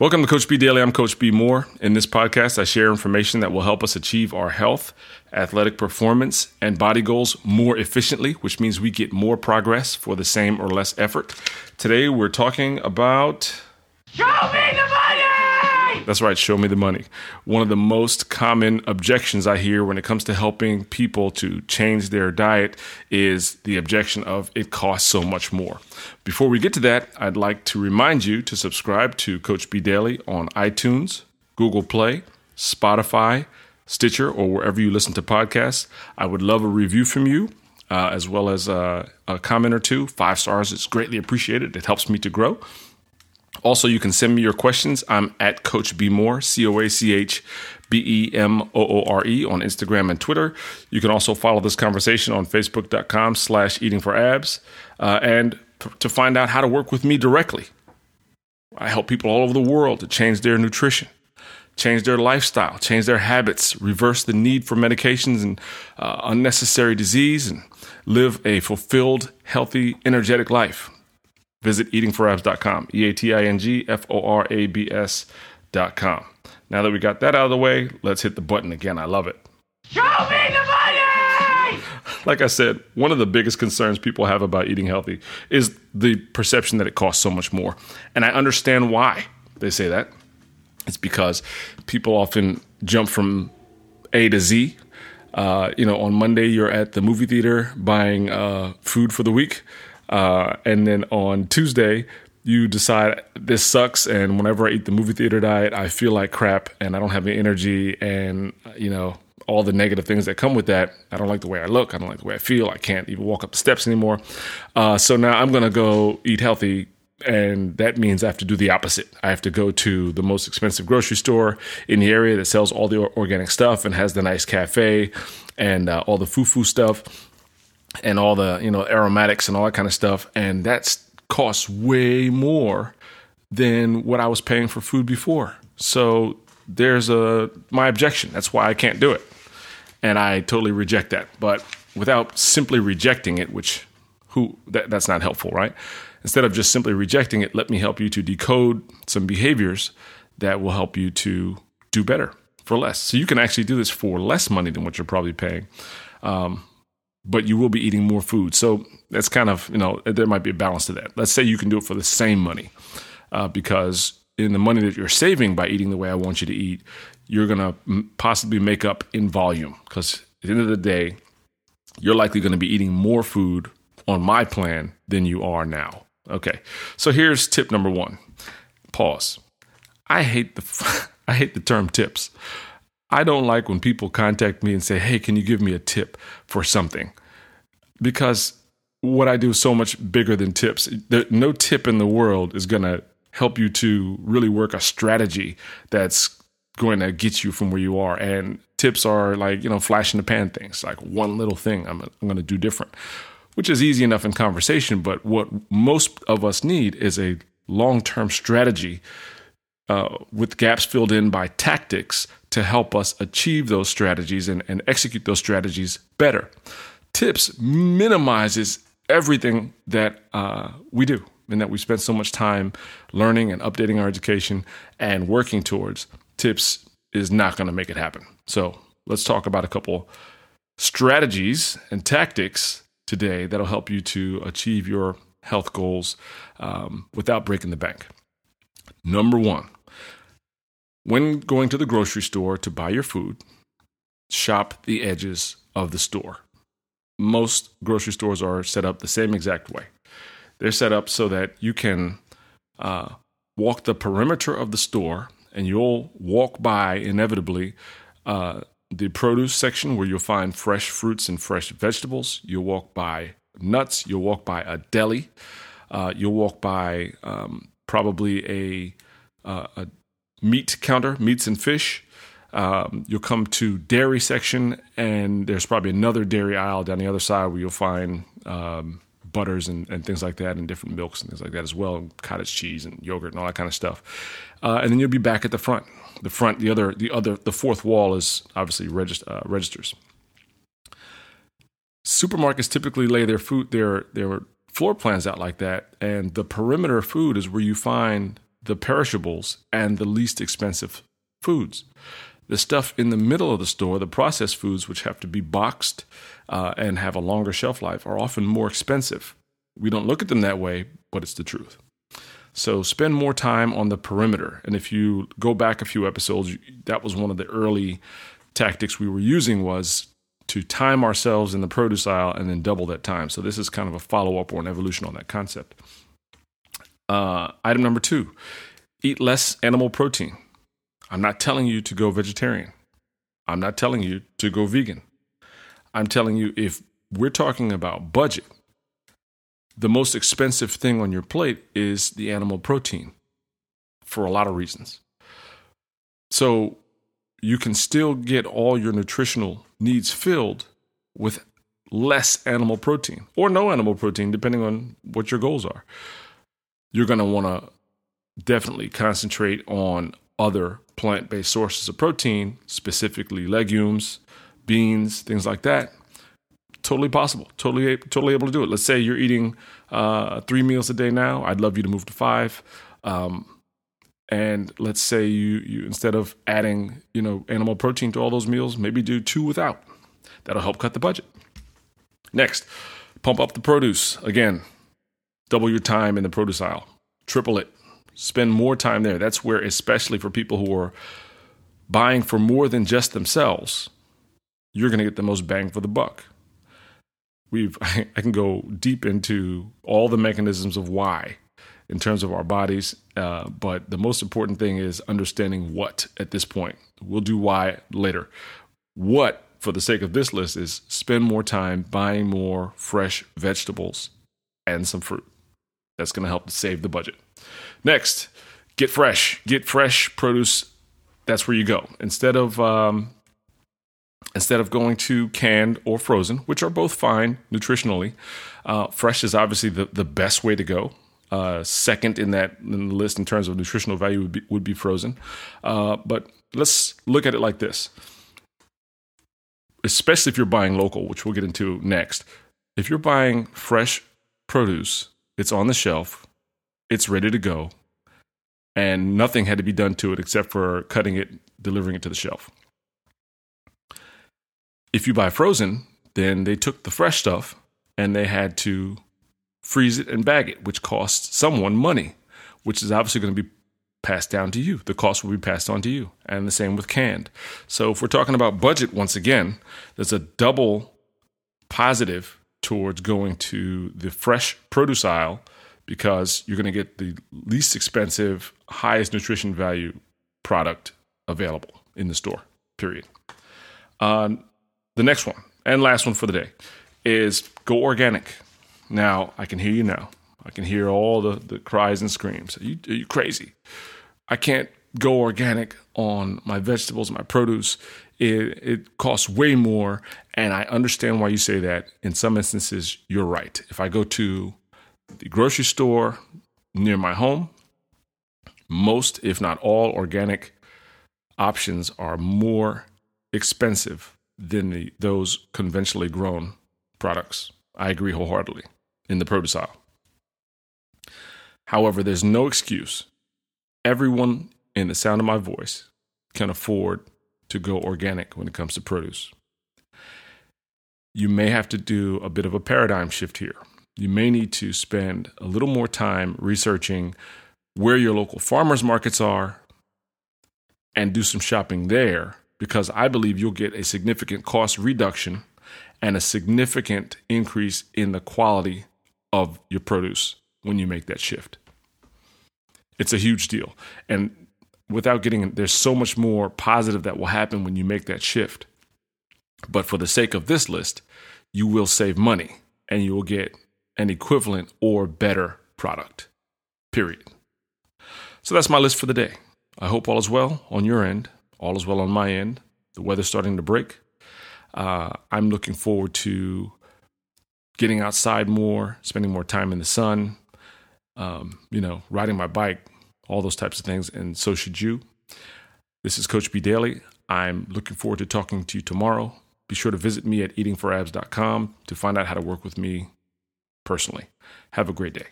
Welcome to Coach B Daily. I'm Coach B Moore. In this podcast, I share information that will help us achieve our health, athletic performance, and body goals more efficiently, which means we get more progress for the same or less effort. Today, we're talking about. Show me the! That's right, show me the money. One of the most common objections I hear when it comes to helping people to change their diet is the objection of it costs so much more. Before we get to that, I'd like to remind you to subscribe to Coach B Daily on iTunes, Google Play, Spotify, Stitcher, or wherever you listen to podcasts. I would love a review from you. Uh, as well as uh, a comment or two. Five stars is greatly appreciated. It helps me to grow. Also, you can send me your questions. I'm at Coach B Moore, C O A C H B E M O O R E on Instagram and Twitter. You can also follow this conversation on Facebook.com slash eating for abs. Uh, and to find out how to work with me directly. I help people all over the world to change their nutrition, change their lifestyle, change their habits, reverse the need for medications and uh, unnecessary disease, and live a fulfilled, healthy, energetic life. Visit eatingforabs.com, E A T I N G F O R A B S.com. Now that we got that out of the way, let's hit the button again. I love it. Show me the money! like I said, one of the biggest concerns people have about eating healthy is the perception that it costs so much more. And I understand why they say that. It's because people often jump from A to Z. Uh, you know, on Monday, you're at the movie theater buying uh, food for the week. Uh, and then on Tuesday, you decide this sucks. And whenever I eat the movie theater diet, I feel like crap and I don't have any energy. And, you know, all the negative things that come with that. I don't like the way I look. I don't like the way I feel. I can't even walk up the steps anymore. Uh, so now I'm going to go eat healthy. And that means I have to do the opposite. I have to go to the most expensive grocery store in the area that sells all the organic stuff and has the nice cafe and uh, all the foo foo stuff and all the you know aromatics and all that kind of stuff. And that costs way more than what I was paying for food before. So there's a my objection. That's why I can't do it and I totally reject that. But without simply rejecting it, which who that, that's not helpful, right? Instead of just simply rejecting it, let me help you to decode some behaviors that will help you to do better for less. So you can actually do this for less money than what you're probably paying. Um, but you will be eating more food. So that's kind of, you know, there might be a balance to that. Let's say you can do it for the same money uh, because in the money that you're saving by eating the way I want you to eat, you're going to possibly make up in volume because at the end of the day, you're likely going to be eating more food on my plan than you are now. Okay. So here's tip number 1. Pause. I hate the I hate the term tips. I don't like when people contact me and say, "Hey, can you give me a tip for something?" Because what I do is so much bigger than tips. No tip in the world is going to help you to really work a strategy that's going to get you from where you are. And tips are like, you know, flash in the pan things, like one little thing I'm, I'm going to do different, which is easy enough in conversation. But what most of us need is a long term strategy uh, with gaps filled in by tactics to help us achieve those strategies and, and execute those strategies better. Tips minimizes everything that uh, we do and that we spend so much time learning and updating our education and working towards tips is not going to make it happen. So let's talk about a couple strategies and tactics today that'll help you to achieve your health goals um, without breaking the bank. Number one, when going to the grocery store to buy your food, shop the edges of the store. Most grocery stores are set up the same exact way. They're set up so that you can uh, walk the perimeter of the store and you'll walk by inevitably uh, the produce section where you'll find fresh fruits and fresh vegetables. You'll walk by nuts. You'll walk by a deli. Uh, you'll walk by um, probably a, uh, a, meat counter, meats and fish. Um, you'll come to dairy section, and there's probably another dairy aisle down the other side where you'll find um, butters and, and, things like that, and different milks and things like that as well, and cottage cheese and yogurt and all that kind of stuff. Uh, and then you'll be back at the front. The front, the other, the other, the fourth wall is obviously regist- uh, registers. Supermarkets typically lay their food, their their floor plans out like that, and the perimeter food is where you find the perishables and the least expensive foods. The stuff in the middle of the store, the processed foods, which have to be boxed uh, and have a longer shelf life, are often more expensive. We don't look at them that way, but it's the truth. So spend more time on the perimeter. And if you go back a few episodes, that was one of the early tactics we were using was to time ourselves in the produce aisle and then double that time. So this is kind of a follow up or an evolution on that concept. Uh, item number two: eat less animal protein. I'm not telling you to go vegetarian. I'm not telling you to go vegan. I'm telling you if we're talking about budget, the most expensive thing on your plate is the animal protein for a lot of reasons. So you can still get all your nutritional needs filled with less animal protein or no animal protein, depending on what your goals are. You're going to want to definitely concentrate on other plant based sources of protein, specifically legumes, beans, things like that. Totally possible. Totally, totally able to do it. Let's say you're eating uh, three meals a day now. I'd love you to move to five. Um, and let's say you you instead of adding you know animal protein to all those meals, maybe do two without. That'll help cut the budget. Next, pump up the produce again. Double your time in the produce aisle. Triple it. Spend more time there. That's where, especially for people who are buying for more than just themselves, you're going to get the most bang for the buck. We've I can go deep into all the mechanisms of why in terms of our bodies. Uh, but the most important thing is understanding what at this point. We'll do why later. What, for the sake of this list, is spend more time buying more fresh vegetables and some fruit. That's going to help to save the budget. Next, get fresh. Get fresh produce. That's where you go. Instead of um, instead of going to canned or frozen, which are both fine nutritionally, uh, fresh is obviously the, the best way to go. Uh, second in that in the list in terms of nutritional value would be, would be frozen. Uh, but let's look at it like this. Especially if you're buying local, which we'll get into next. If you're buying fresh produce, it's on the shelf, it's ready to go, and nothing had to be done to it except for cutting it, delivering it to the shelf. If you buy frozen, then they took the fresh stuff and they had to freeze it and bag it, which costs someone money, which is obviously going to be passed down to you. The cost will be passed on to you. And the same with canned. So if we're talking about budget, once again, there's a double positive towards going to the fresh produce aisle because you're going to get the least expensive, highest nutrition value product available in the store, period. Um, the next one and last one for the day is go organic. Now, I can hear you now. I can hear all the, the cries and screams. Are you, are you crazy? I can't go organic on my vegetables, my produce. It, it costs way more. And I understand why you say that. In some instances, you're right. If I go to the grocery store near my home, most, if not all, organic options are more expensive than the, those conventionally grown products. I agree wholeheartedly in the produce aisle. However, there's no excuse. Everyone in the sound of my voice can afford to go organic when it comes to produce. You may have to do a bit of a paradigm shift here. You may need to spend a little more time researching where your local farmers markets are and do some shopping there because I believe you'll get a significant cost reduction and a significant increase in the quality of your produce when you make that shift. It's a huge deal. And without getting, there's so much more positive that will happen when you make that shift. But for the sake of this list, you will save money and you will get an equivalent or better product. Period. So that's my list for the day. I hope all is well on your end, all is well on my end. The weather's starting to break. Uh, I'm looking forward to getting outside more, spending more time in the sun, um, you know, riding my bike, all those types of things. And so should you. This is Coach B Daily. I'm looking forward to talking to you tomorrow. Be sure to visit me at eatingforabs.com to find out how to work with me personally. Have a great day.